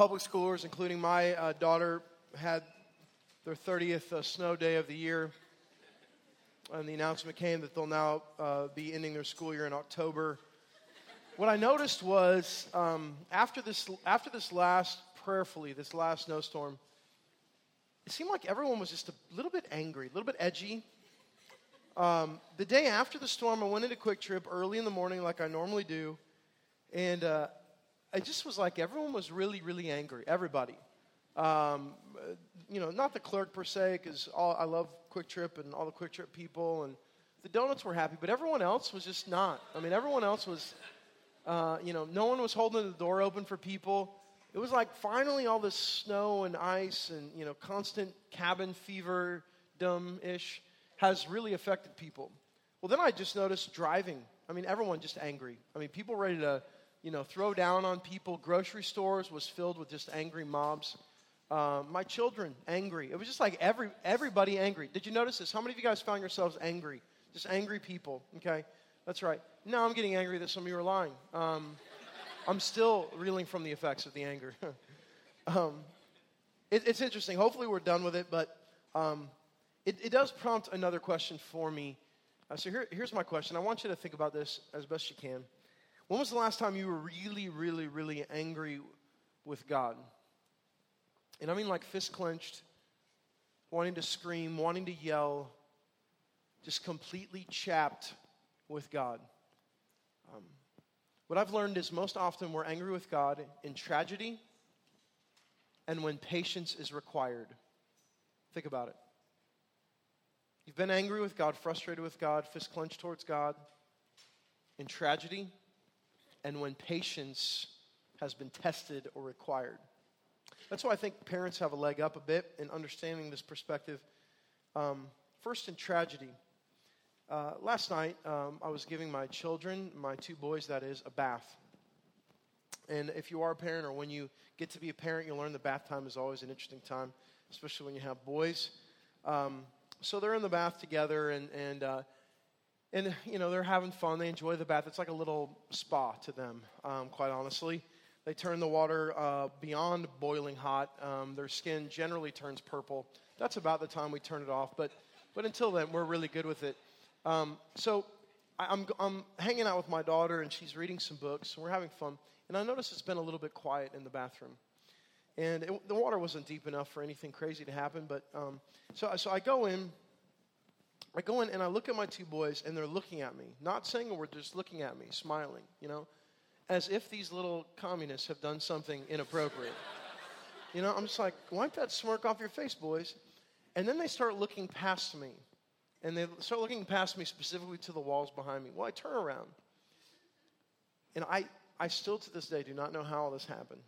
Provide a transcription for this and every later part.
public schoolers, including my uh, daughter, had their 30th uh, snow day of the year. And the announcement came that they'll now uh, be ending their school year in October. What I noticed was um, after, this, after this last, prayerfully, this last snowstorm, it seemed like everyone was just a little bit angry, a little bit edgy. Um, the day after the storm, I went into QuikTrip early in the morning, like I normally do, and uh, it just was like everyone was really, really angry. Everybody, um, you know, not the clerk per se, because I love QuikTrip and all the QuikTrip people, and the donuts were happy, but everyone else was just not. I mean, everyone else was, uh, you know, no one was holding the door open for people. It was like finally all this snow and ice and you know constant cabin fever, dumb ish has really affected people. Well, then I just noticed driving. I mean, everyone just angry. I mean, people ready to, you know, throw down on people. Grocery stores was filled with just angry mobs. Uh, my children angry. It was just like every everybody angry. Did you notice this? How many of you guys found yourselves angry? Just angry people. Okay, that's right. Now I'm getting angry that some of you are lying. Um, I'm still reeling from the effects of the anger. um, it, it's interesting. Hopefully, we're done with it, but um, it, it does prompt another question for me. Uh, so here, here's my question. I want you to think about this as best you can. When was the last time you were really, really, really angry with God? And I mean like fist clenched, wanting to scream, wanting to yell, just completely chapped with God. Um, what I've learned is most often we're angry with God in tragedy and when patience is required. Think about it. You've been angry with God, frustrated with God, fist clenched towards God in tragedy, and when patience has been tested or required. That's why I think parents have a leg up a bit in understanding this perspective. Um, first, in tragedy. Uh, last night, um, I was giving my children, my two boys, that is, a bath. And if you are a parent or when you get to be a parent, you'll learn the bath time is always an interesting time, especially when you have boys. Um, so they're in the bath together and, and, uh, and you know, they're having fun. They enjoy the bath. It's like a little spa to them, um, quite honestly. They turn the water uh, beyond boiling hot. Um, their skin generally turns purple. That's about the time we turn it off. But, but until then, we're really good with it. Um, so I, am I'm, I'm hanging out with my daughter, and she's reading some books, and we're having fun. And I notice it's been a little bit quiet in the bathroom. And it, the water wasn't deep enough for anything crazy to happen. But um, so, so I go in. I go in and I look at my two boys, and they're looking at me, not saying a word, just looking at me, smiling, you know, as if these little communists have done something inappropriate. you know, I'm just like, wipe that smirk off your face, boys. And then they start looking past me. And they start looking past me specifically to the walls behind me. Well, I turn around. And I, I still to this day do not know how all this happened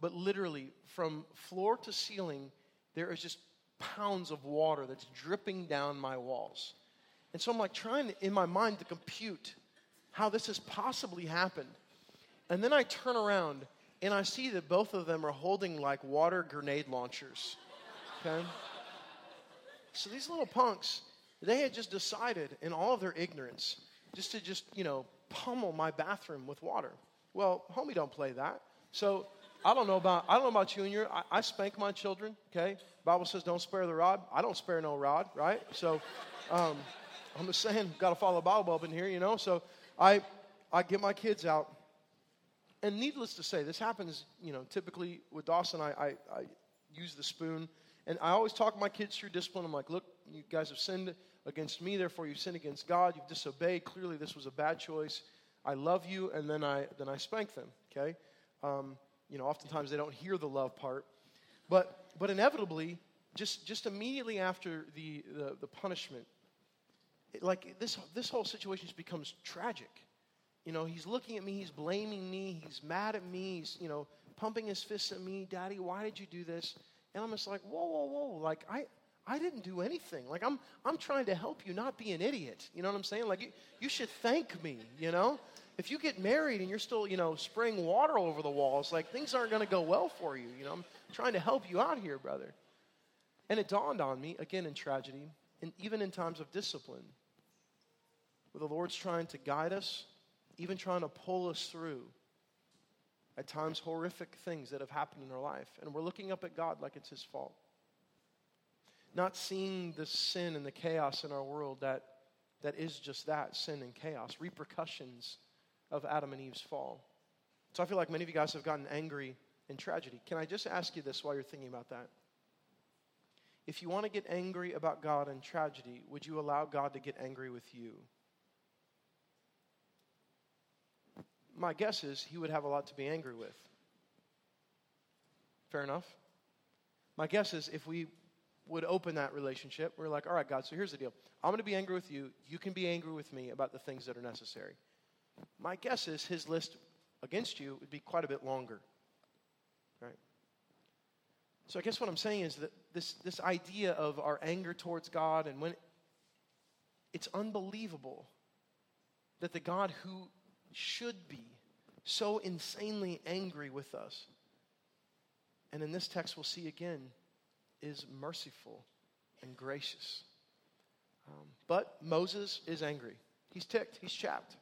but literally from floor to ceiling, there is just pounds of water that's dripping down my walls. And so I'm like trying to, in my mind to compute how this has possibly happened. And then I turn around and I see that both of them are holding like water grenade launchers. Okay? So these little punks, they had just decided in all of their ignorance just to just, you know, pummel my bathroom with water. Well, homie don't play that. So I don't know about I don't know about your. I, I spank my children. Okay, Bible says don't spare the rod. I don't spare no rod, right? So, um, I'm just saying, got to follow Bible up in here, you know. So, I I get my kids out, and needless to say, this happens, you know, typically with Dawson. I I, I use the spoon, and I always talk my kids through discipline. I'm like, look, you guys have sinned against me, therefore you've sinned against God. You've disobeyed. Clearly, this was a bad choice. I love you, and then I then I spank them. Okay. Um, you know, oftentimes they don't hear the love part. But, but inevitably, just, just immediately after the, the, the punishment, it, like this, this whole situation just becomes tragic. You know, he's looking at me, he's blaming me, he's mad at me, he's, you know, pumping his fists at me, Daddy, why did you do this? And I'm just like, whoa, whoa, whoa. Like, I, I didn't do anything. Like, I'm, I'm trying to help you, not be an idiot. You know what I'm saying? Like, you, you should thank me, you know? If you get married and you're still, you know, spraying water over the walls, like things aren't going to go well for you. You know, I'm trying to help you out here, brother. And it dawned on me, again in tragedy, and even in times of discipline, where the Lord's trying to guide us, even trying to pull us through. at times horrific things that have happened in our life, and we're looking up at God like it's His fault. Not seeing the sin and the chaos in our world that, that is just that sin and chaos, repercussions of Adam and Eve's fall. So I feel like many of you guys have gotten angry in tragedy. Can I just ask you this while you're thinking about that? If you want to get angry about God in tragedy, would you allow God to get angry with you? My guess is he would have a lot to be angry with. Fair enough? My guess is if we would open that relationship, we're like, all right, God, so here's the deal. I'm going to be angry with you. You can be angry with me about the things that are necessary. My guess is his list against you would be quite a bit longer. Right? So I guess what I'm saying is that this, this idea of our anger towards God and when it's unbelievable that the God who should be so insanely angry with us, and in this text we'll see again, is merciful and gracious. Um, but Moses is angry. He's ticked. He's chapped.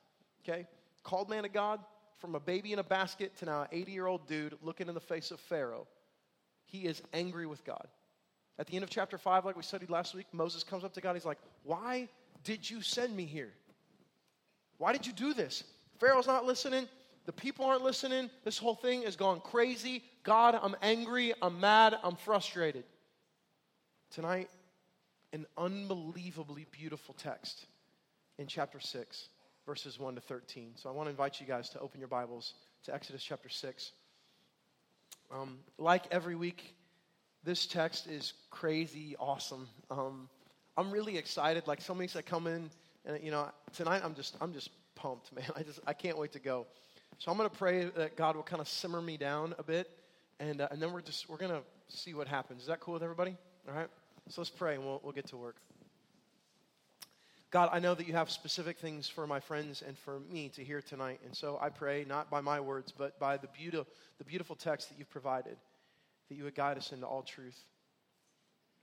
Okay? Called man of God from a baby in a basket to now an 80 year old dude looking in the face of Pharaoh. He is angry with God. At the end of chapter 5, like we studied last week, Moses comes up to God. He's like, Why did you send me here? Why did you do this? Pharaoh's not listening. The people aren't listening. This whole thing has gone crazy. God, I'm angry. I'm mad. I'm frustrated. Tonight, an unbelievably beautiful text in chapter 6 verses 1 to 13. So I want to invite you guys to open your Bibles to Exodus chapter 6. Um, like every week, this text is crazy awesome. Um, I'm really excited. Like some weeks I come in, and you know, tonight I'm just I'm just pumped, man. I just I can't wait to go. So I'm going to pray that God will kind of simmer me down a bit, and uh, and then we're just we're going to see what happens. Is that cool with everybody? All right. So let's pray, and we'll we'll get to work. God, I know that you have specific things for my friends and for me to hear tonight. And so I pray, not by my words, but by the, beauty, the beautiful text that you've provided, that you would guide us into all truth.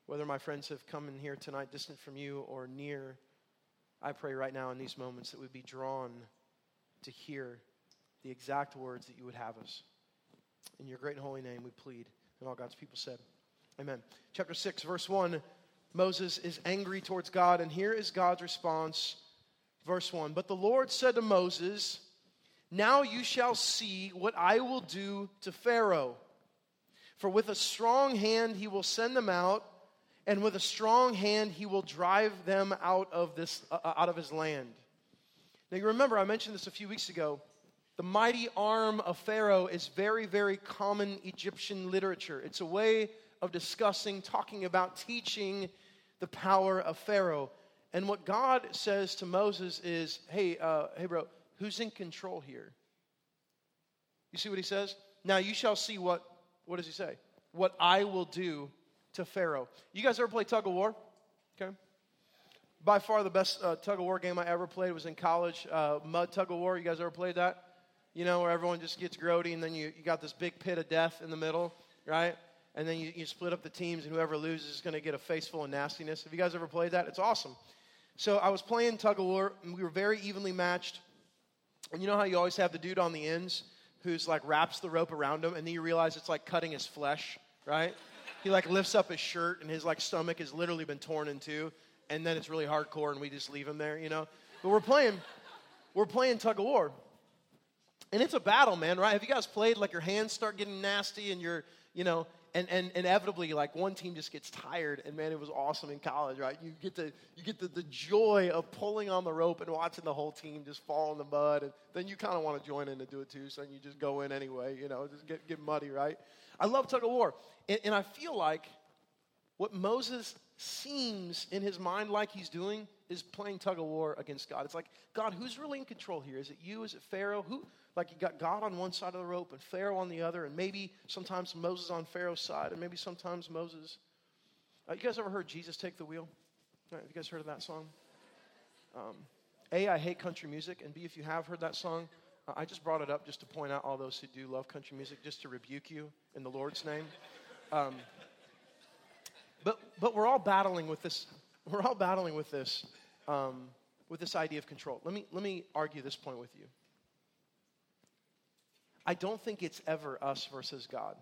Whether my friends have come in here tonight distant from you or near, I pray right now in these moments that we'd be drawn to hear the exact words that you would have us. In your great and holy name we plead. And all God's people said, Amen. Chapter 6, verse 1 Moses is angry towards God, and here is God's response. Verse 1 But the Lord said to Moses, Now you shall see what I will do to Pharaoh. For with a strong hand he will send them out, and with a strong hand he will drive them out of, this, uh, out of his land. Now you remember, I mentioned this a few weeks ago. The mighty arm of Pharaoh is very, very common Egyptian literature. It's a way of discussing, talking about, teaching the power of Pharaoh. And what God says to Moses is, hey, uh, hey, bro, who's in control here? You see what he says? Now you shall see what, what does he say? What I will do to Pharaoh. You guys ever play tug of war? Okay. By far the best uh, tug of war game I ever played was in college. Uh, mud tug of war. You guys ever played that? You know, where everyone just gets grody and then you, you got this big pit of death in the middle, right? And then you, you split up the teams, and whoever loses is going to get a face full of nastiness. Have you guys ever played that? It's awesome. So I was playing tug of war, and we were very evenly matched. And you know how you always have the dude on the ends who's like wraps the rope around him, and then you realize it's like cutting his flesh, right? he like lifts up his shirt, and his like stomach has literally been torn in two, and then it's really hardcore, and we just leave him there, you know. But we're playing, we're playing tug of war, and it's a battle, man, right? Have you guys played like your hands start getting nasty, and you're, you know, and, and inevitably like one team just gets tired and man it was awesome in college right? You get the you get the, the joy of pulling on the rope and watching the whole team just fall in the mud and then you kind of want to join in to do it too so you just go in anyway you know just get, get muddy right? I love tug of war and, and i feel like what moses seems in his mind like he's doing is playing tug of war against god. It's like god who's really in control here? Is it you? Is it pharaoh? Who like you got God on one side of the rope and Pharaoh on the other, and maybe sometimes Moses on Pharaoh's side, and maybe sometimes Moses. Uh, you guys ever heard Jesus take the wheel? Right, have you guys heard of that song? Um, a, I hate country music, and B, if you have heard that song, uh, I just brought it up just to point out all those who do love country music, just to rebuke you in the Lord's name. Um, but but we're all battling with this. We're all battling with this, um, with this idea of control. Let me let me argue this point with you. I don't think it's ever us versus God.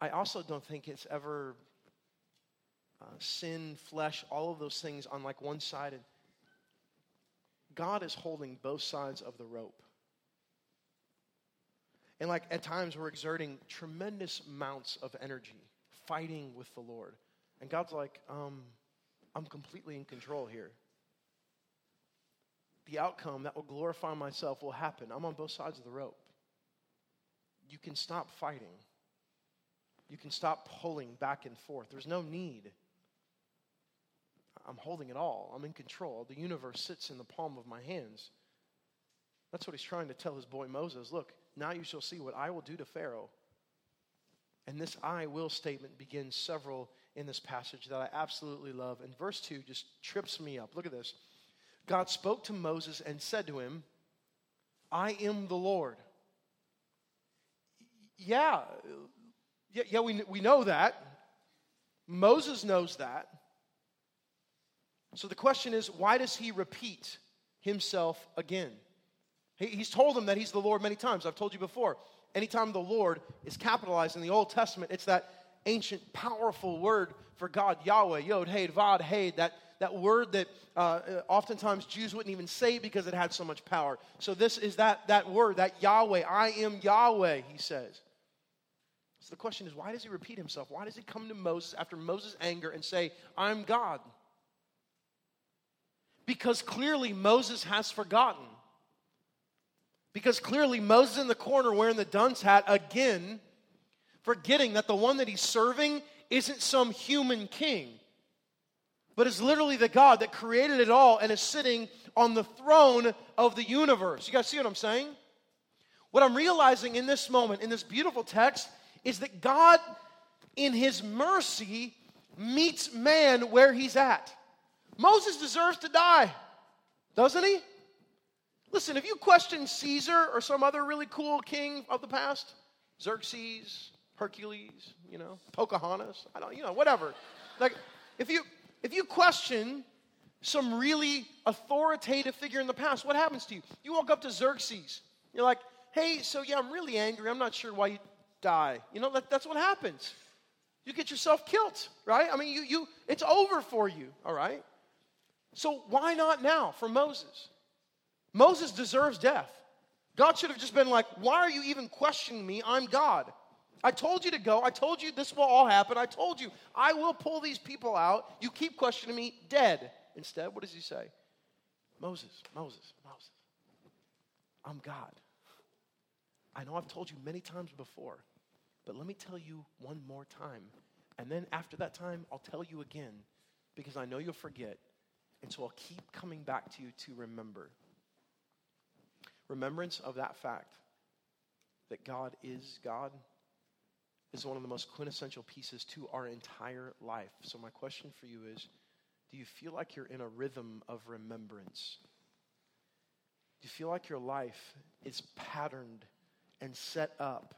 I also don't think it's ever uh, sin, flesh, all of those things on like one side. God is holding both sides of the rope. And like at times we're exerting tremendous amounts of energy fighting with the Lord. And God's like, um, I'm completely in control here. The outcome that will glorify myself will happen. I'm on both sides of the rope. You can stop fighting. You can stop pulling back and forth. There's no need. I'm holding it all. I'm in control. The universe sits in the palm of my hands. That's what he's trying to tell his boy Moses. Look, now you shall see what I will do to Pharaoh. And this I will statement begins several in this passage that I absolutely love. And verse 2 just trips me up. Look at this. God spoke to Moses and said to him, I am the Lord. Yeah, yeah, yeah we, we know that. Moses knows that. So the question is, why does he repeat himself again? He, he's told them that he's the Lord many times. I've told you before. Anytime the Lord is capitalized in the Old Testament, it's that ancient, powerful word for God, Yahweh, Yod, Hey, Vod, Hey, that, that word that uh, oftentimes Jews wouldn't even say because it had so much power. So this is that, that word, that Yahweh. I am Yahweh, he says. So the question is, why does he repeat himself? Why does he come to Moses after Moses' anger and say, I'm God? Because clearly Moses has forgotten. Because clearly Moses in the corner wearing the dunce hat again, forgetting that the one that he's serving isn't some human king, but is literally the God that created it all and is sitting on the throne of the universe. You guys see what I'm saying? What I'm realizing in this moment, in this beautiful text, is that God, in his mercy, meets man where he's at. Moses deserves to die, doesn't he? Listen, if you question Caesar or some other really cool king of the past, Xerxes, Hercules, you know, Pocahontas, I don't, you know, whatever. Like, if you if you question some really authoritative figure in the past, what happens to you? You walk up to Xerxes. You're like, hey, so yeah, I'm really angry. I'm not sure why you die. You know, that, that's what happens. You get yourself killed, right? I mean, you, you, it's over for you, all right? So why not now for Moses? Moses deserves death. God should have just been like, Why are you even questioning me? I'm God. I told you to go. I told you this will all happen. I told you I will pull these people out. You keep questioning me, dead. Instead, what does he say? Moses, Moses, Moses. I'm God. I know I've told you many times before, but let me tell you one more time. And then after that time, I'll tell you again because I know you'll forget and so I'll keep coming back to you to remember. Remembrance of that fact that God is God is one of the most quintessential pieces to our entire life. So, my question for you is do you feel like you're in a rhythm of remembrance? Do you feel like your life is patterned and set up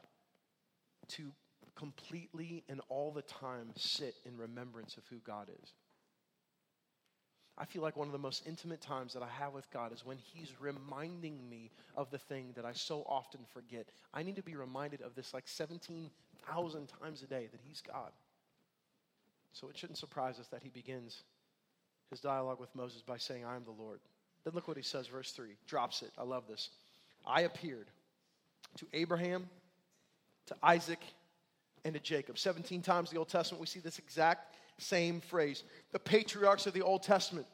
to completely and all the time sit in remembrance of who God is? I feel like one of the most intimate times that I have with God is when He's reminding me of the thing that I so often forget. I need to be reminded of this like 17,000 times a day that He's God. So it shouldn't surprise us that He begins his dialogue with Moses by saying, I am the Lord. Then look what He says, verse 3. Drops it. I love this. I appeared to Abraham, to Isaac, and to Jacob. 17 times in the Old Testament, we see this exact same phrase. The patriarchs of the Old Testament,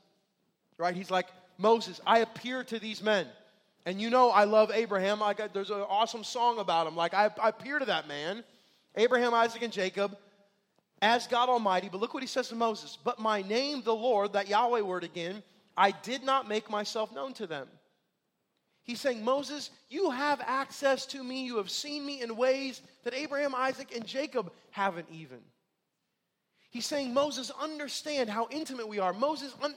right? He's like, Moses, I appear to these men. And you know, I love Abraham. I got, there's an awesome song about him. Like, I, I appear to that man, Abraham, Isaac, and Jacob, as God Almighty. But look what he says to Moses. But my name, the Lord, that Yahweh word again, I did not make myself known to them. He's saying, Moses, you have access to me. You have seen me in ways that Abraham, Isaac, and Jacob haven't even. He's saying, Moses, understand how intimate we are. Moses, un-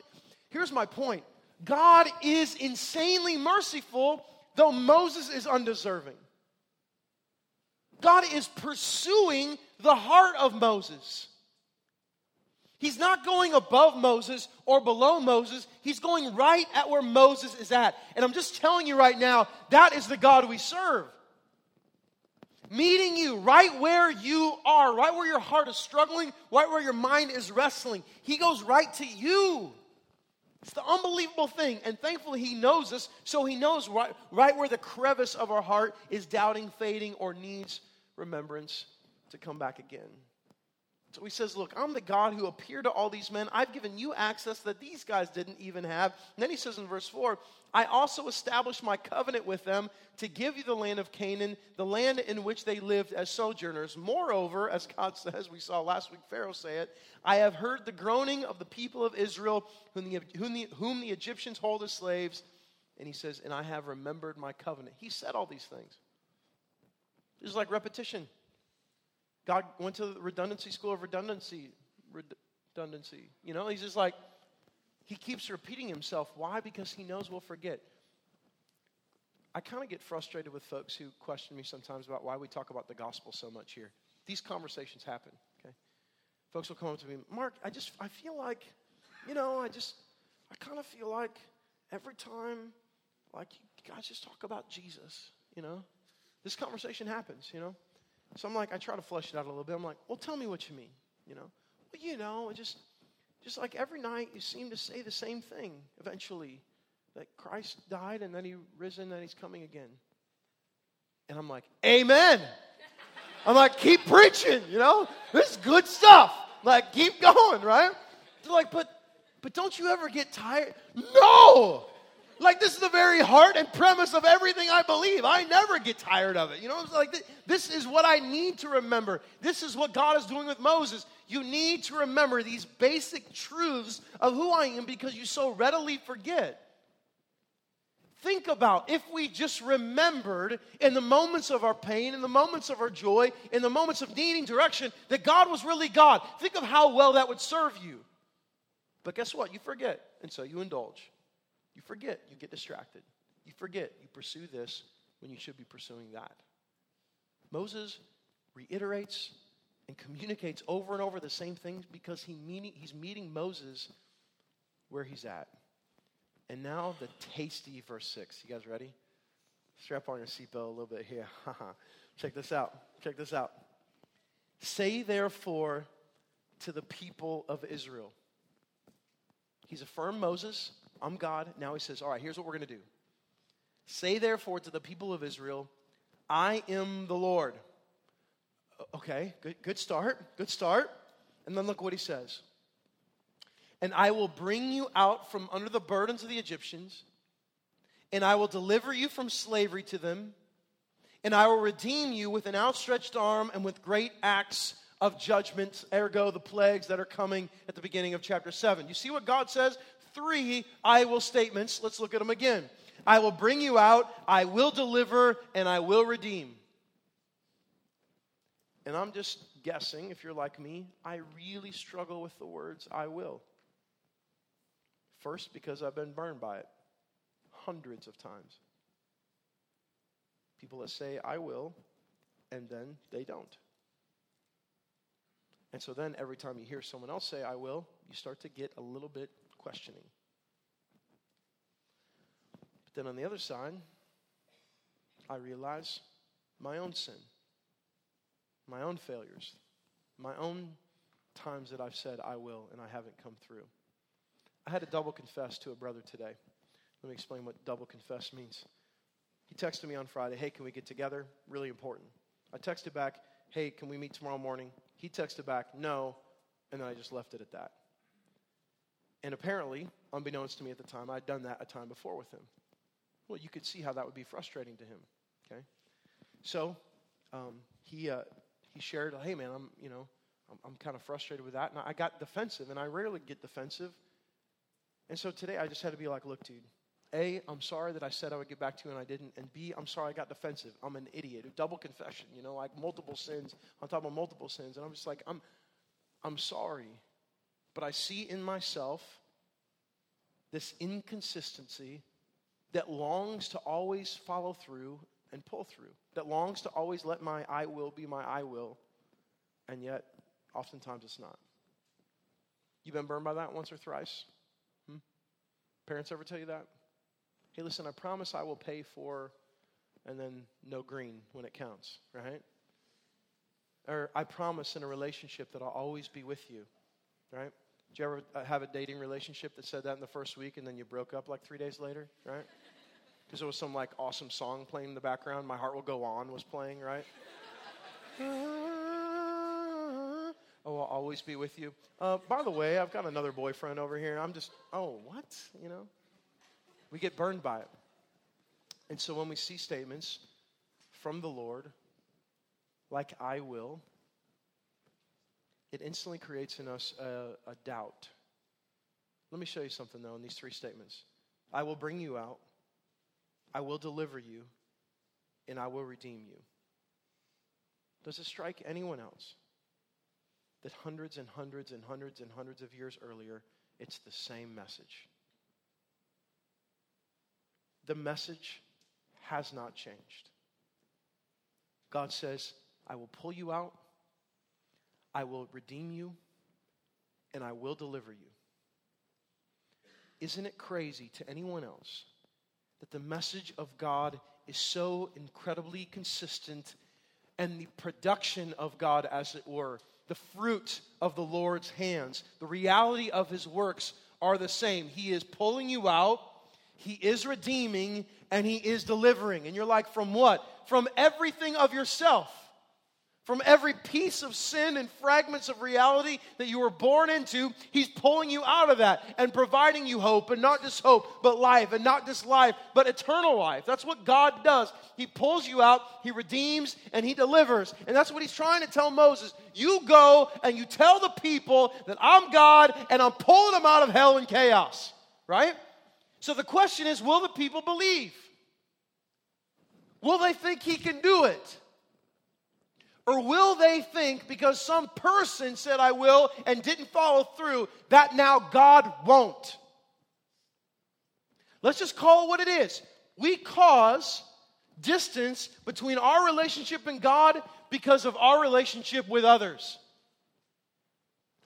here's my point God is insanely merciful, though Moses is undeserving. God is pursuing the heart of Moses. He's not going above Moses or below Moses. He's going right at where Moses is at. And I'm just telling you right now, that is the God we serve. Meeting you right where you are, right where your heart is struggling, right where your mind is wrestling. He goes right to you. It's the unbelievable thing. And thankfully, He knows us, so He knows right, right where the crevice of our heart is doubting, fading, or needs remembrance to come back again. So he says, Look, I'm the God who appeared to all these men. I've given you access that these guys didn't even have. And then he says in verse 4 I also established my covenant with them to give you the land of Canaan, the land in which they lived as sojourners. Moreover, as God says, we saw last week Pharaoh say it, I have heard the groaning of the people of Israel, whom the, whom the, whom the Egyptians hold as slaves. And he says, And I have remembered my covenant. He said all these things. This is like repetition. God went to the redundancy school of redundancy. Redundancy. You know, he's just like, he keeps repeating himself. Why? Because he knows we'll forget. I kind of get frustrated with folks who question me sometimes about why we talk about the gospel so much here. These conversations happen, okay? Folks will come up to me, Mark, I just, I feel like, you know, I just, I kind of feel like every time, like, you guys just talk about Jesus, you know? This conversation happens, you know? So I'm like, I try to flesh it out a little bit. I'm like, well, tell me what you mean, you know? Well, you know, just, just like every night you seem to say the same thing eventually that Christ died and then he risen and he's coming again. And I'm like, Amen. I'm like, keep preaching, you know? This is good stuff. Like, keep going, right? They're like, but but don't you ever get tired? No! Like, this is the very heart and premise of everything I believe. I never get tired of it. You know, it's like this is what I need to remember. This is what God is doing with Moses. You need to remember these basic truths of who I am because you so readily forget. Think about if we just remembered in the moments of our pain, in the moments of our joy, in the moments of needing direction, that God was really God. Think of how well that would serve you. But guess what? You forget, and so you indulge. You forget, you get distracted. You forget, you pursue this when you should be pursuing that. Moses reiterates and communicates over and over the same things because he he's meeting Moses where he's at. And now the tasty verse 6. You guys ready? Strap on your seatbelt a little bit here. Check this out. Check this out. Say therefore to the people of Israel. He's affirmed Moses I'm God. Now he says, All right, here's what we're going to do. Say therefore to the people of Israel, I am the Lord. Okay, good, good start. Good start. And then look what he says. And I will bring you out from under the burdens of the Egyptians, and I will deliver you from slavery to them, and I will redeem you with an outstretched arm and with great acts of judgment, ergo the plagues that are coming at the beginning of chapter 7. You see what God says? Three I will statements. Let's look at them again. I will bring you out, I will deliver, and I will redeem. And I'm just guessing, if you're like me, I really struggle with the words I will. First, because I've been burned by it hundreds of times. People that say, I will, and then they don't. And so then every time you hear someone else say, I will, you start to get a little bit questioning. But then on the other side, I realize my own sin, my own failures, my own times that I've said I will and I haven't come through. I had to double confess to a brother today. Let me explain what double confess means. He texted me on Friday, hey, can we get together? Really important. I texted back, hey, can we meet tomorrow morning? He texted back, no, and then I just left it at that. And apparently, unbeknownst to me at the time, I'd done that a time before with him. Well, you could see how that would be frustrating to him. Okay, so um, he uh, he shared, "Hey, man, I'm you know I'm, I'm kind of frustrated with that," and I got defensive, and I rarely get defensive. And so today, I just had to be like, "Look, dude." A, I'm sorry that I said I would get back to you and I didn't. And B, I'm sorry I got defensive. I'm an idiot. Double confession, you know, like multiple sins on top of multiple sins. And I'm just like, I'm, I'm sorry but I see in myself this inconsistency that longs to always follow through and pull through, that longs to always let my I will be my I will, and yet oftentimes it's not. You've been burned by that once or thrice? Hmm? Parents ever tell you that? Hey, listen, I promise I will pay for, and then no green when it counts, right? Or I promise in a relationship that I'll always be with you, right? Did you ever uh, have a dating relationship that said that in the first week and then you broke up like three days later, right? Because there was some like awesome song playing in the background. My Heart Will Go On was playing, right? oh, I'll always be with you. Uh, by the way, I've got another boyfriend over here. I'm just, oh, what? You know? We get burned by it. And so when we see statements from the Lord, like I will, it instantly creates in us a, a doubt. Let me show you something, though, in these three statements I will bring you out, I will deliver you, and I will redeem you. Does it strike anyone else that hundreds and hundreds and hundreds and hundreds of years earlier, it's the same message? The message has not changed. God says, I will pull you out, I will redeem you, and I will deliver you. Isn't it crazy to anyone else that the message of God is so incredibly consistent and the production of God, as it were, the fruit of the Lord's hands, the reality of his works are the same. He is pulling you out he is redeeming and He is delivering. And you're like, from what? From everything of yourself. From every piece of sin and fragments of reality that you were born into, He's pulling you out of that and providing you hope, and not just hope, but life, and not just life, but eternal life. That's what God does. He pulls you out, He redeems, and He delivers. And that's what He's trying to tell Moses. You go and you tell the people that I'm God and I'm pulling them out of hell and chaos, right? So the question is will the people believe? Will they think he can do it? Or will they think because some person said I will and didn't follow through that now God won't? Let's just call it what it is. We cause distance between our relationship and God because of our relationship with others.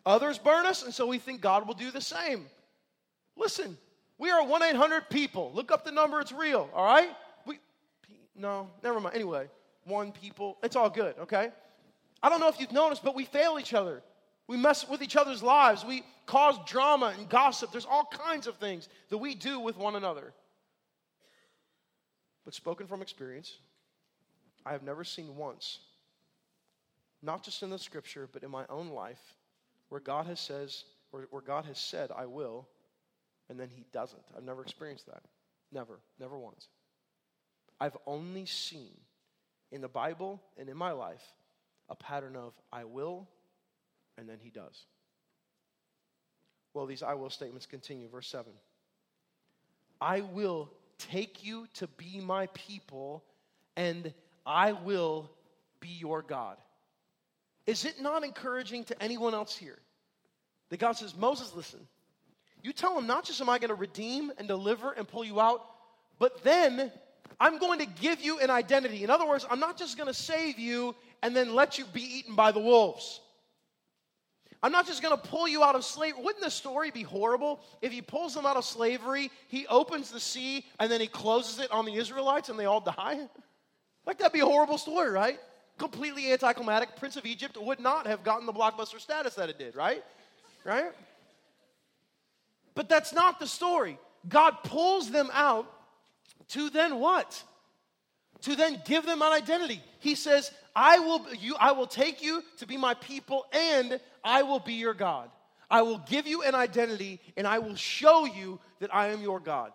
Others burn us, and so we think God will do the same. Listen, we are 1 800 people. Look up the number, it's real, all right? We, no, never mind. Anyway, one people, it's all good, okay? I don't know if you've noticed, but we fail each other. We mess with each other's lives. We cause drama and gossip. There's all kinds of things that we do with one another. But spoken from experience, I have never seen once, not just in the scripture, but in my own life, where God has says, where, where God has said, I will, and then he doesn't. I've never experienced that. Never, never once. I've only seen in the Bible and in my life a pattern of I will, and then he does. Well, these I will statements continue. Verse 7 I will take you to be my people, and I will be your God. Is it not encouraging to anyone else here that God says, Moses, listen, you tell him, not just am I going to redeem and deliver and pull you out, but then I'm going to give you an identity. In other words, I'm not just going to save you and then let you be eaten by the wolves. I'm not just going to pull you out of slavery. Wouldn't the story be horrible if he pulls them out of slavery, he opens the sea, and then he closes it on the Israelites and they all die? Like, that'd be a horrible story, right? Completely anticlimactic. Prince of Egypt would not have gotten the blockbuster status that it did, right? Right? But that's not the story. God pulls them out to then what? To then give them an identity. He says, I will, you, I will take you to be my people and I will be your God. I will give you an identity and I will show you that I am your God.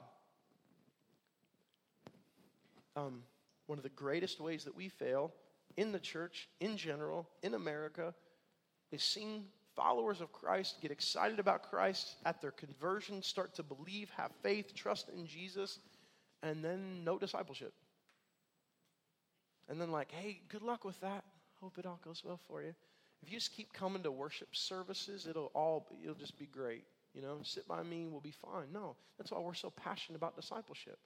Um, one of the greatest ways that we fail in the church, in general, in America, is seeing followers of Christ get excited about Christ at their conversion, start to believe, have faith, trust in Jesus, and then no discipleship. And then, like, hey, good luck with that. Hope it all goes well for you. If you just keep coming to worship services, it'll all it'll just be great. You know, sit by me, we'll be fine. No, that's why we're so passionate about discipleship.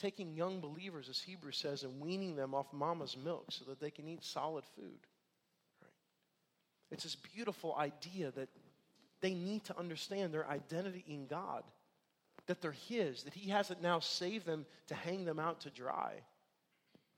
Taking young believers, as Hebrews says, and weaning them off mama's milk so that they can eat solid food. It's this beautiful idea that they need to understand their identity in God, that they're His, that He hasn't now saved them to hang them out to dry.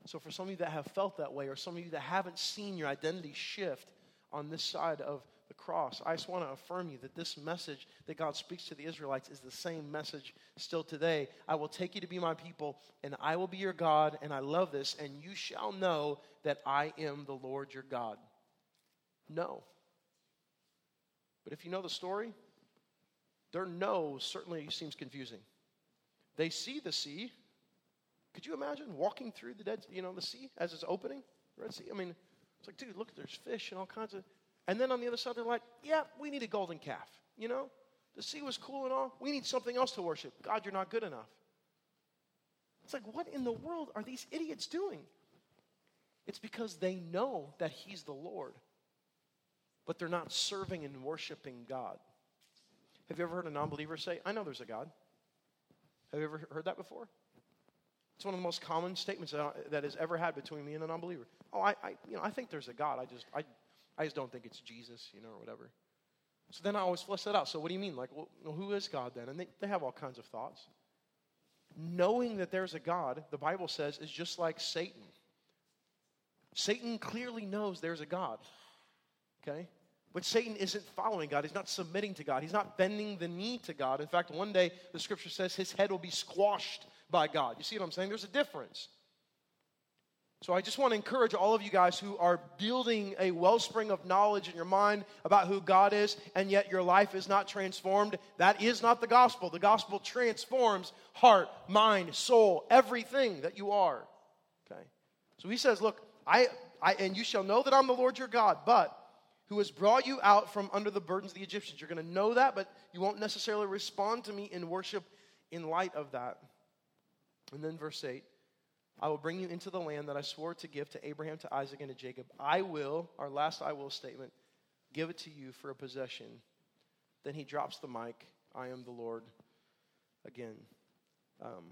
So, for some of you that have felt that way, or some of you that haven't seen your identity shift on this side of the cross, I just want to affirm you that this message that God speaks to the Israelites is the same message still today. I will take you to be my people, and I will be your God, and I love this, and you shall know that I am the Lord your God. No. But if you know the story, their no certainly seems confusing. They see the sea, could you imagine walking through the dead, you know, the sea as it's opening? Red Sea? I mean, it's like, dude, look, there's fish and all kinds of. And then on the other side, they're like, yeah, we need a golden calf. You know, the sea was cool and all. We need something else to worship. God, you're not good enough. It's like, what in the world are these idiots doing? It's because they know that He's the Lord, but they're not serving and worshiping God. Have you ever heard a non believer say, I know there's a God? Have you ever heard that before? It's one of the most common statements that, that has ever had between me and a non believer. Oh, I, I, you know, I think there's a God. I just, I, I just don't think it's Jesus, you know, or whatever. So then I always flesh that out. So what do you mean? Like, well, who is God then? And they, they have all kinds of thoughts. Knowing that there's a God, the Bible says, is just like Satan. Satan clearly knows there's a God. Okay? But Satan isn't following God. He's not submitting to God. He's not bending the knee to God. In fact, one day the scripture says his head will be squashed by God. You see what I'm saying? There's a difference. So I just want to encourage all of you guys who are building a wellspring of knowledge in your mind about who God is, and yet your life is not transformed. That is not the gospel. The gospel transforms heart, mind, soul, everything that you are. Okay. So he says, Look, I, I and you shall know that I'm the Lord your God, but who has brought you out from under the burdens of the Egyptians. You're going to know that, but you won't necessarily respond to me in worship in light of that. And then verse 8 I will bring you into the land that I swore to give to Abraham, to Isaac, and to Jacob. I will, our last I will statement, give it to you for a possession. Then he drops the mic. I am the Lord again. Um,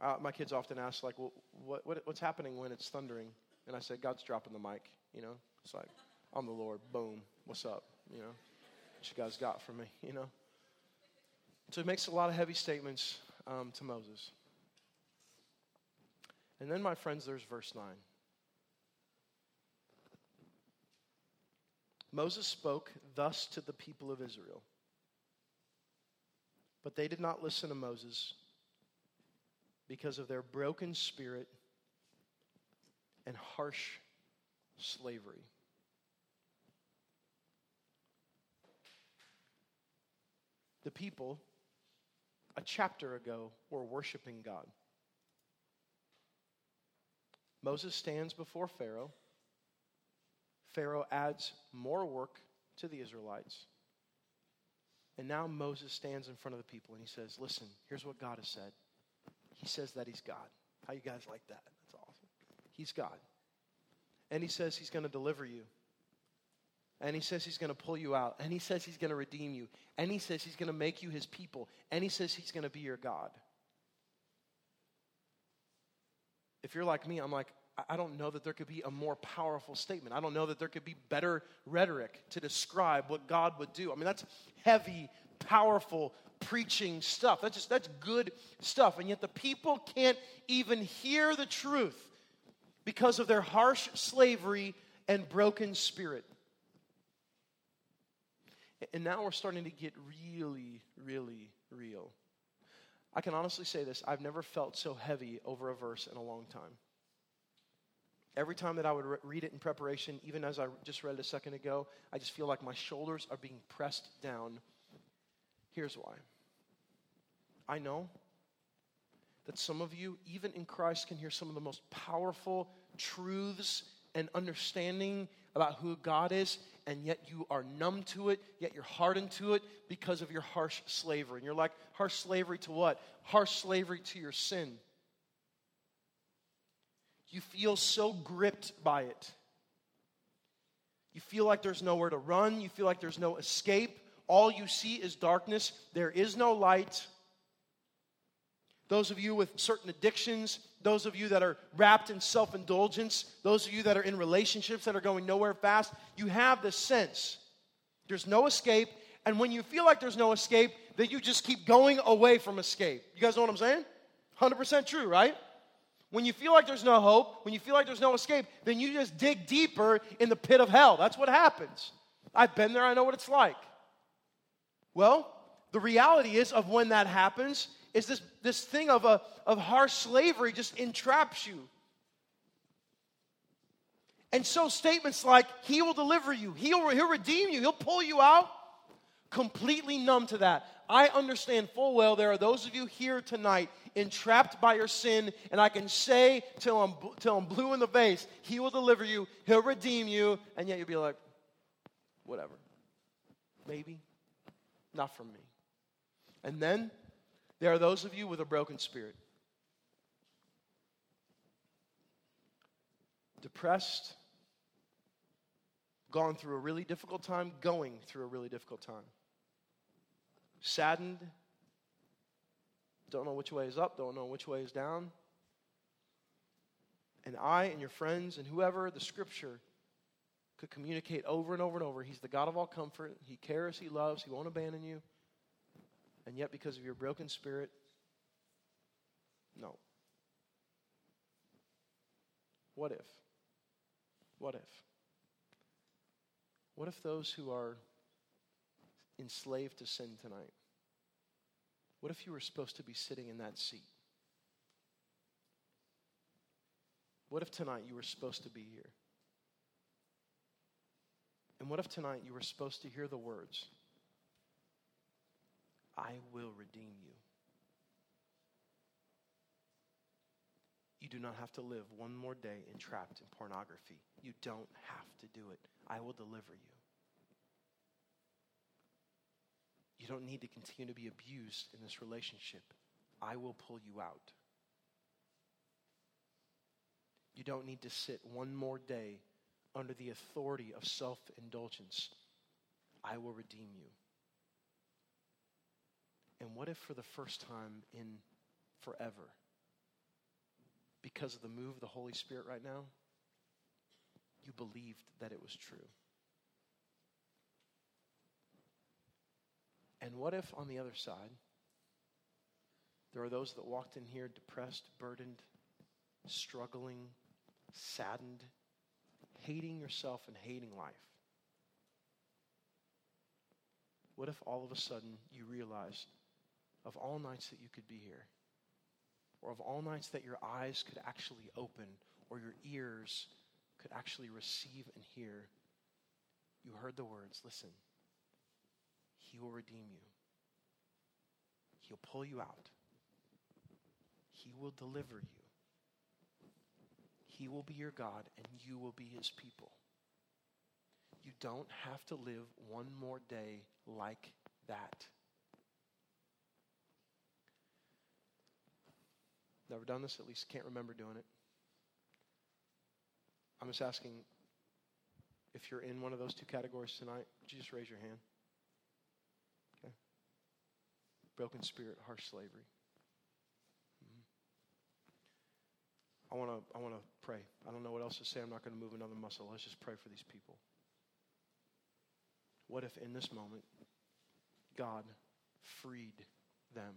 uh, my kids often ask, like, well, what, what, what's happening when it's thundering? And I say, God's dropping the mic. You know, it's like, I'm the Lord. Boom. What's up? You know, what you guys got for me? You know. So he makes a lot of heavy statements um, to Moses. And then, my friends, there's verse 9. Moses spoke thus to the people of Israel. But they did not listen to Moses because of their broken spirit and harsh slavery. The people, a chapter ago, were worshiping God. Moses stands before Pharaoh. Pharaoh adds more work to the Israelites. And now Moses stands in front of the people and he says, Listen, here's what God has said. He says that he's God. How you guys like that? That's awesome. He's God. And he says he's going to deliver you. And he says he's going to pull you out. And he says he's going to redeem you. And he says he's going to make you his people. And he says he's going to be your God if you're like me, I'm like, I don't know that there could be a more powerful statement. I don't know that there could be better rhetoric to describe what God would do. I mean, that's heavy, powerful preaching stuff. That's just that's good stuff. And yet the people can't even hear the truth because of their harsh slavery and broken spirit. And now we're starting to get really, really real. I can honestly say this I've never felt so heavy over a verse in a long time. Every time that I would re- read it in preparation, even as I just read it a second ago, I just feel like my shoulders are being pressed down. Here's why I know that some of you, even in Christ, can hear some of the most powerful truths and understanding about who God is, and yet you are numb to it, yet you're hardened to it because of your harsh slavery. And you're like, harsh slavery to what? Harsh slavery to your sin. You feel so gripped by it. You feel like there's nowhere to run. You feel like there's no escape. All you see is darkness. There is no light. Those of you with certain addictions, those of you that are wrapped in self indulgence, those of you that are in relationships that are going nowhere fast, you have this sense there's no escape And when you feel like there's no escape, then you just keep going away from escape. You guys know what I'm saying? 100% true, right? When you feel like there's no hope, when you feel like there's no escape, then you just dig deeper in the pit of hell. That's what happens. I've been there, I know what it's like. Well, the reality is of when that happens is this, this thing of, a, of harsh slavery just entraps you. And so statements like, He will deliver you, He'll, he'll redeem you, He'll pull you out, completely numb to that. I understand full well there are those of you here tonight entrapped by your sin, and I can say till I'm, till I'm blue in the face, He will deliver you, He'll redeem you, and yet you'll be like, whatever. Maybe. Not from me. And then there are those of you with a broken spirit. Depressed, gone through a really difficult time, going through a really difficult time. Saddened, don't know which way is up, don't know which way is down. And I and your friends and whoever the scripture could communicate over and over and over He's the God of all comfort. He cares, He loves, He won't abandon you. And yet, because of your broken spirit, no. What if? What if? What if those who are enslaved to sin tonight, what if you were supposed to be sitting in that seat? What if tonight you were supposed to be here? And what if tonight you were supposed to hear the words, I will redeem you? You do not have to live one more day entrapped in pornography. You don't have to do it. I will deliver you. You don't need to continue to be abused in this relationship. I will pull you out. You don't need to sit one more day under the authority of self indulgence. I will redeem you. And what if, for the first time in forever, because of the move of the Holy Spirit right now, you believed that it was true? And what if, on the other side, there are those that walked in here depressed, burdened, struggling, saddened, hating yourself and hating life? What if all of a sudden you realized of all nights that you could be here, or of all nights that your eyes could actually open, or your ears could actually receive and hear, you heard the words, listen, He will redeem you. He'll pull you out. He will deliver you. He will be your God, and you will be His people. You don't have to live one more day like that. Never done this, at least can't remember doing it. I'm just asking if you're in one of those two categories tonight, would you just raise your hand? Okay. Broken spirit, harsh slavery. Mm-hmm. I want to I want to pray. I don't know what else to say. I'm not going to move another muscle. Let's just pray for these people. What if in this moment God freed them?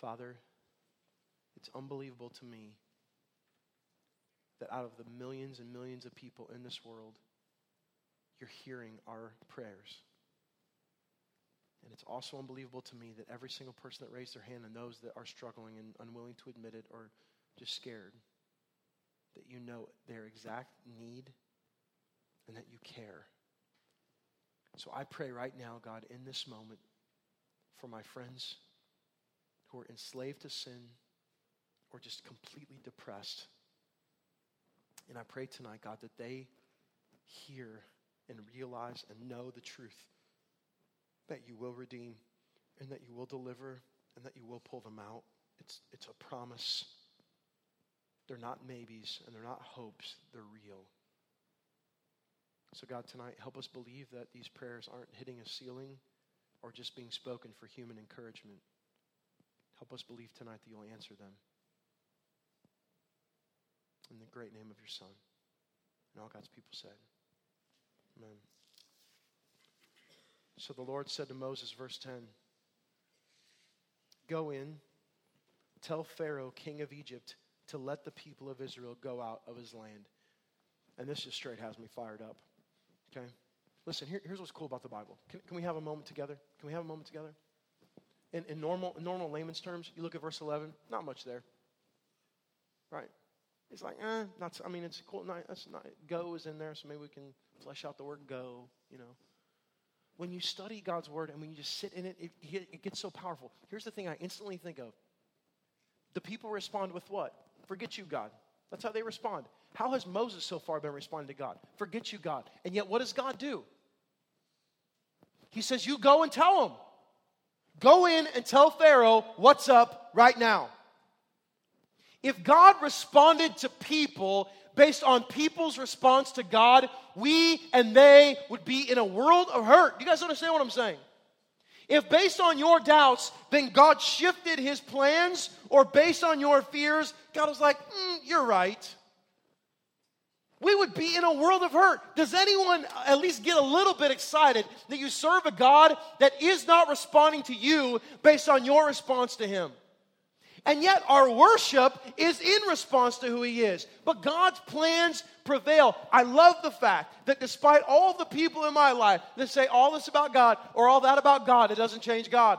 Father, it's unbelievable to me that out of the millions and millions of people in this world, you're hearing our prayers. And it's also unbelievable to me that every single person that raised their hand and those that are struggling and unwilling to admit it or just scared, that you know their exact need and that you care. So I pray right now, God, in this moment for my friends who are enslaved to sin or just completely depressed. And I pray tonight, God, that they hear and realize and know the truth that you will redeem and that you will deliver and that you will pull them out. It's, it's a promise. They're not maybes and they're not hopes, they're real. So, God, tonight, help us believe that these prayers aren't hitting a ceiling or just being spoken for human encouragement. Help us believe tonight that you'll answer them. In the great name of your Son. And all God's people said, Amen. So the Lord said to Moses, verse 10 Go in, tell Pharaoh, king of Egypt, to let the people of Israel go out of his land. And this just straight has me fired up. Okay? Listen, here, here's what's cool about the Bible. Can, can we have a moment together? Can we have a moment together? In, in, normal, normal layman's terms, you look at verse 11, not much there. Right? It's like, eh, not, I mean, it's cool. Not, that's not, go is in there, so maybe we can flesh out the word go, you know. When you study God's word and when you just sit in it, it, it gets so powerful. Here's the thing I instantly think of the people respond with what? Forget you, God. That's how they respond. How has Moses so far been responding to God? Forget you, God. And yet, what does God do? He says, You go and tell him. Go in and tell Pharaoh what's up right now. If God responded to people based on people's response to God, we and they would be in a world of hurt. You guys understand what I'm saying? If based on your doubts, then God shifted his plans, or based on your fears, God was like, mm, you're right. We would be in a world of hurt. Does anyone at least get a little bit excited that you serve a God that is not responding to you based on your response to him? And yet, our worship is in response to who He is. But God's plans prevail. I love the fact that despite all the people in my life that say all this about God or all that about God, it doesn't change God.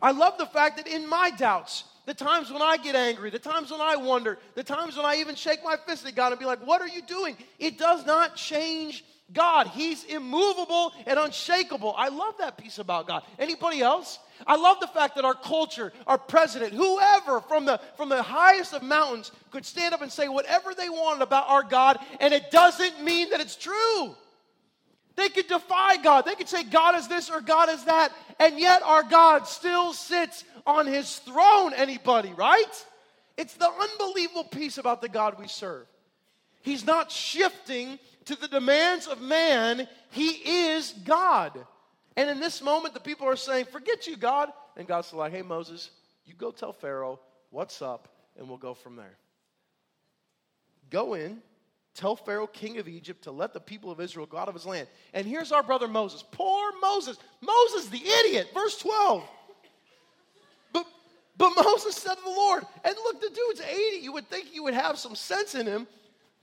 I love the fact that in my doubts, the times when I get angry, the times when I wonder, the times when I even shake my fist at God and be like, What are you doing? It does not change God. He's immovable and unshakable. I love that piece about God. Anybody else? I love the fact that our culture, our president, whoever from the from the highest of mountains could stand up and say whatever they wanted about our God, and it doesn't mean that it's true. They could defy God. They could say God is this or God is that, and yet our God still sits on his throne. Anybody, right? It's the unbelievable piece about the God we serve. He's not shifting to the demands of man, he is God. And in this moment, the people are saying, Forget you, God. And God's like, Hey, Moses, you go tell Pharaoh what's up, and we'll go from there. Go in, tell Pharaoh, king of Egypt, to let the people of Israel go out of his land. And here's our brother Moses. Poor Moses. Moses, the idiot. Verse 12. But, but Moses said to the Lord, and look, the dude's 80. You would think he would have some sense in him.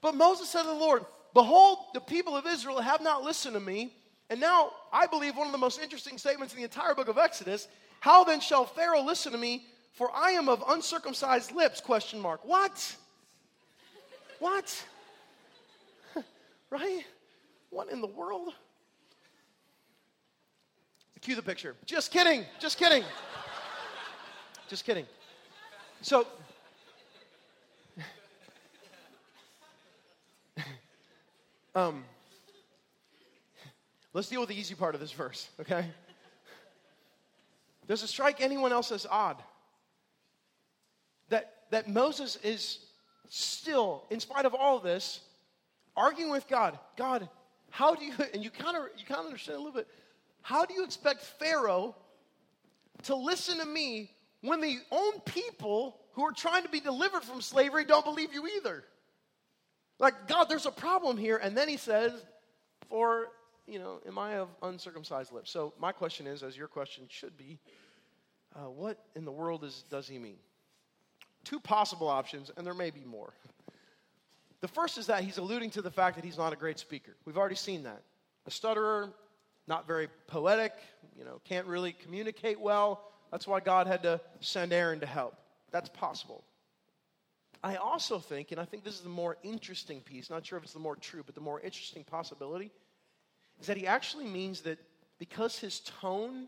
But Moses said to the Lord, Behold, the people of Israel have not listened to me and now, I believe one of the most interesting statements in the entire book of Exodus, how then shall Pharaoh listen to me, for I am of uncircumcised lips, question mark. What? What? Right? What in the world? Cue the picture. Just kidding. Just kidding. Just kidding. So, um, Let's deal with the easy part of this verse, okay? Does it strike anyone else as odd that, that Moses is still, in spite of all this, arguing with God? God, how do you, and you kind of you kind of understand a little bit, how do you expect Pharaoh to listen to me when the own people who are trying to be delivered from slavery don't believe you either? Like, God, there's a problem here. And then he says, For you know, am I of uncircumcised lips? So my question is, as your question should be, uh, what in the world is, does he mean? Two possible options, and there may be more. The first is that he's alluding to the fact that he's not a great speaker. We've already seen that. A stutterer, not very poetic, you know, can't really communicate well. That's why God had to send Aaron to help. That's possible. I also think, and I think this is the more interesting piece, not sure if it's the more true, but the more interesting possibility, is that he actually means that because his tone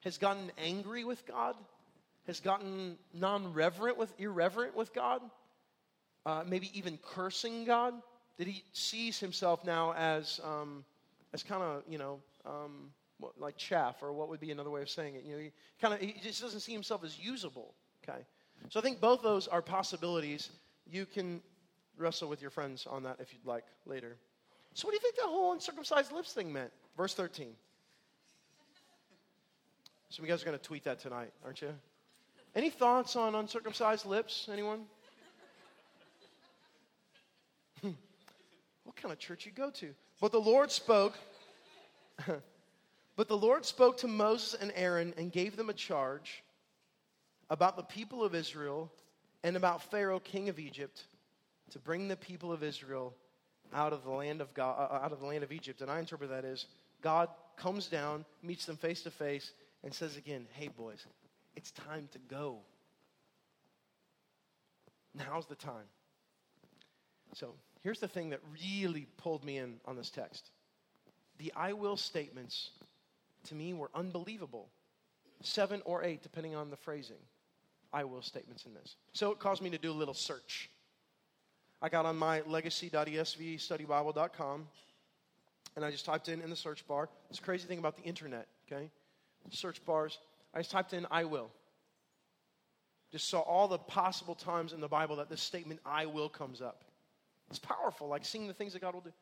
has gotten angry with God, has gotten non-reverent with irreverent with God, uh, maybe even cursing God, that he sees himself now as um, as kind of you know um, like chaff, or what would be another way of saying it. You know, he kind of he just doesn't see himself as usable. Okay, so I think both those are possibilities. You can wrestle with your friends on that if you'd like later. So, what do you think that whole uncircumcised lips thing meant? Verse 13. Some of you guys are going to tweet that tonight, aren't you? Any thoughts on uncircumcised lips? Anyone? What kind of church you go to? But the Lord spoke. but the Lord spoke to Moses and Aaron and gave them a charge about the people of Israel and about Pharaoh, king of Egypt, to bring the people of Israel out of the land of God, uh, out of the land of Egypt. And I interpret that as God comes down, meets them face to face, and says again, "Hey boys, it's time to go. Now's the time." So here's the thing that really pulled me in on this text: the "I will" statements to me were unbelievable. Seven or eight, depending on the phrasing. I will statements in this. So it caused me to do a little search. I got on my legacy.esvstudybible.com and I just typed in in the search bar. This crazy thing about the internet, okay? Search bars. I just typed in I will. Just saw all the possible times in the Bible that this statement I will comes up. It's powerful, like seeing the things that God will do.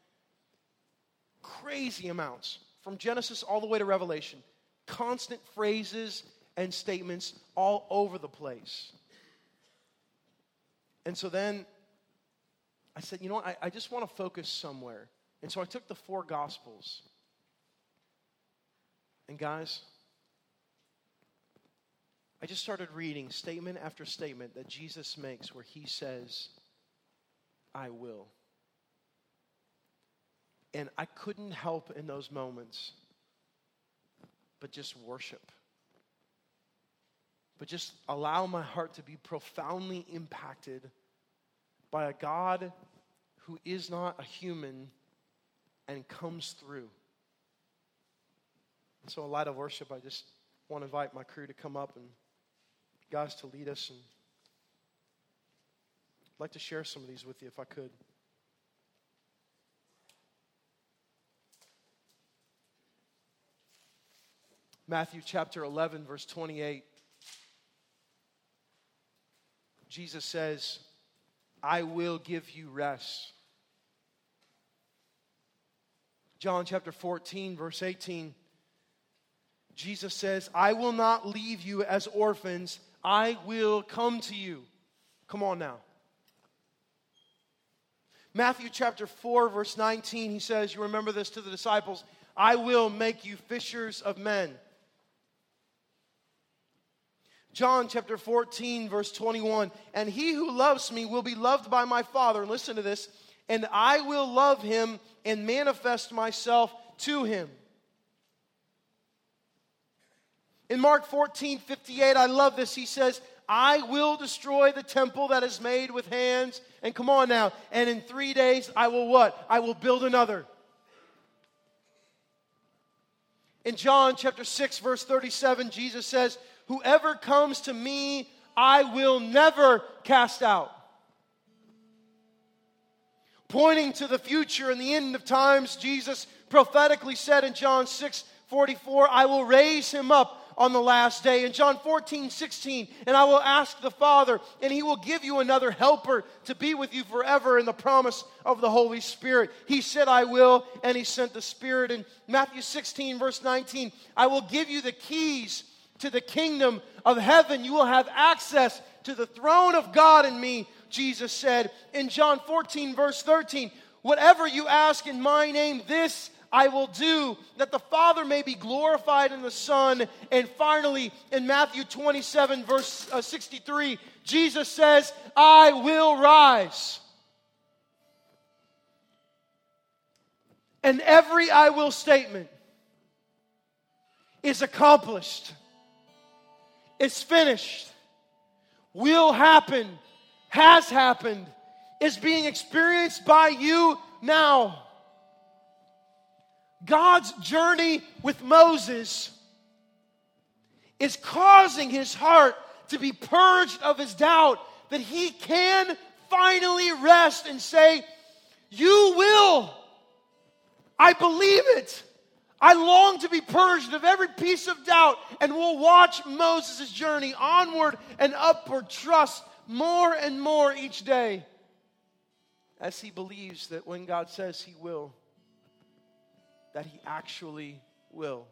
Crazy amounts from Genesis all the way to Revelation. Constant phrases and statements all over the place. And so then I said, you know what? I, I just want to focus somewhere. And so I took the four Gospels. And guys, I just started reading statement after statement that Jesus makes where he says, I will. And I couldn't help in those moments but just worship but just allow my heart to be profoundly impacted by a God who is not a human and comes through. So, in light of worship, I just want to invite my crew to come up and guys to lead us. And I'd like to share some of these with you if I could. Matthew chapter 11, verse 28. Jesus says, I will give you rest. John chapter 14, verse 18, Jesus says, I will not leave you as orphans, I will come to you. Come on now. Matthew chapter 4, verse 19, he says, You remember this to the disciples, I will make you fishers of men. John chapter 14, verse 21. And he who loves me will be loved by my Father. And Listen to this. And I will love him and manifest myself to him. In Mark 14, 58, I love this. He says, I will destroy the temple that is made with hands. And come on now. And in three days, I will what? I will build another. In John chapter 6, verse 37, Jesus says, Whoever comes to me, I will never cast out. Pointing to the future and the end of times, Jesus prophetically said in John 6 44, I will raise him up on the last day. In John 14, 16, and I will ask the Father, and he will give you another helper to be with you forever in the promise of the Holy Spirit. He said, I will, and he sent the Spirit. In Matthew 16, verse 19, I will give you the keys to the kingdom of heaven. You will have access to the throne of God in me, Jesus said in John 14, verse 13. Whatever you ask in my name, this I will do, that the Father may be glorified in the Son. And finally, in Matthew 27, verse uh, 63, Jesus says, I will rise. And every I will statement is accomplished it's finished, will happen, has happened, is being experienced by you now. God's journey with Moses is causing his heart to be purged of his doubt that he can finally rest and say, You will. I believe it. I long to be purged of every piece of doubt and we'll watch Moses' journey onward and upward, trust more and more each day as he believes that when God says he will, that he actually will.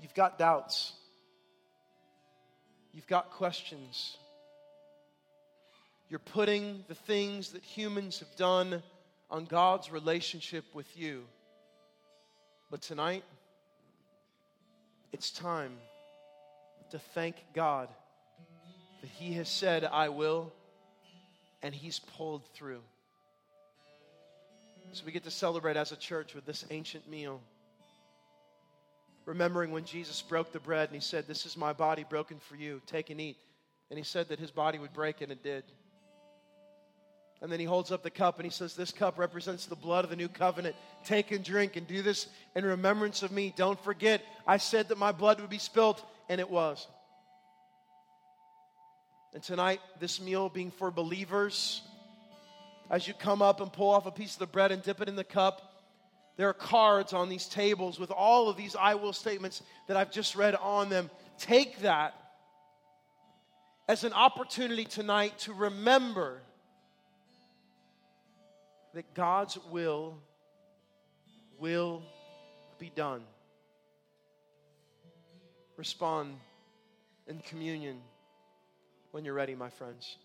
You've got doubts. You've got questions. you're putting the things that humans have done on God's relationship with you. But tonight, it's time to thank God that He has said, I will, and He's pulled through. So we get to celebrate as a church with this ancient meal. Remembering when Jesus broke the bread and He said, This is my body broken for you, take and eat. And He said that His body would break, and it did. And then he holds up the cup and he says, This cup represents the blood of the new covenant. Take and drink and do this in remembrance of me. Don't forget, I said that my blood would be spilled, and it was. And tonight, this meal being for believers, as you come up and pull off a piece of the bread and dip it in the cup, there are cards on these tables with all of these I will statements that I've just read on them. Take that as an opportunity tonight to remember that God's will will be done. Respond in communion when you're ready, my friends.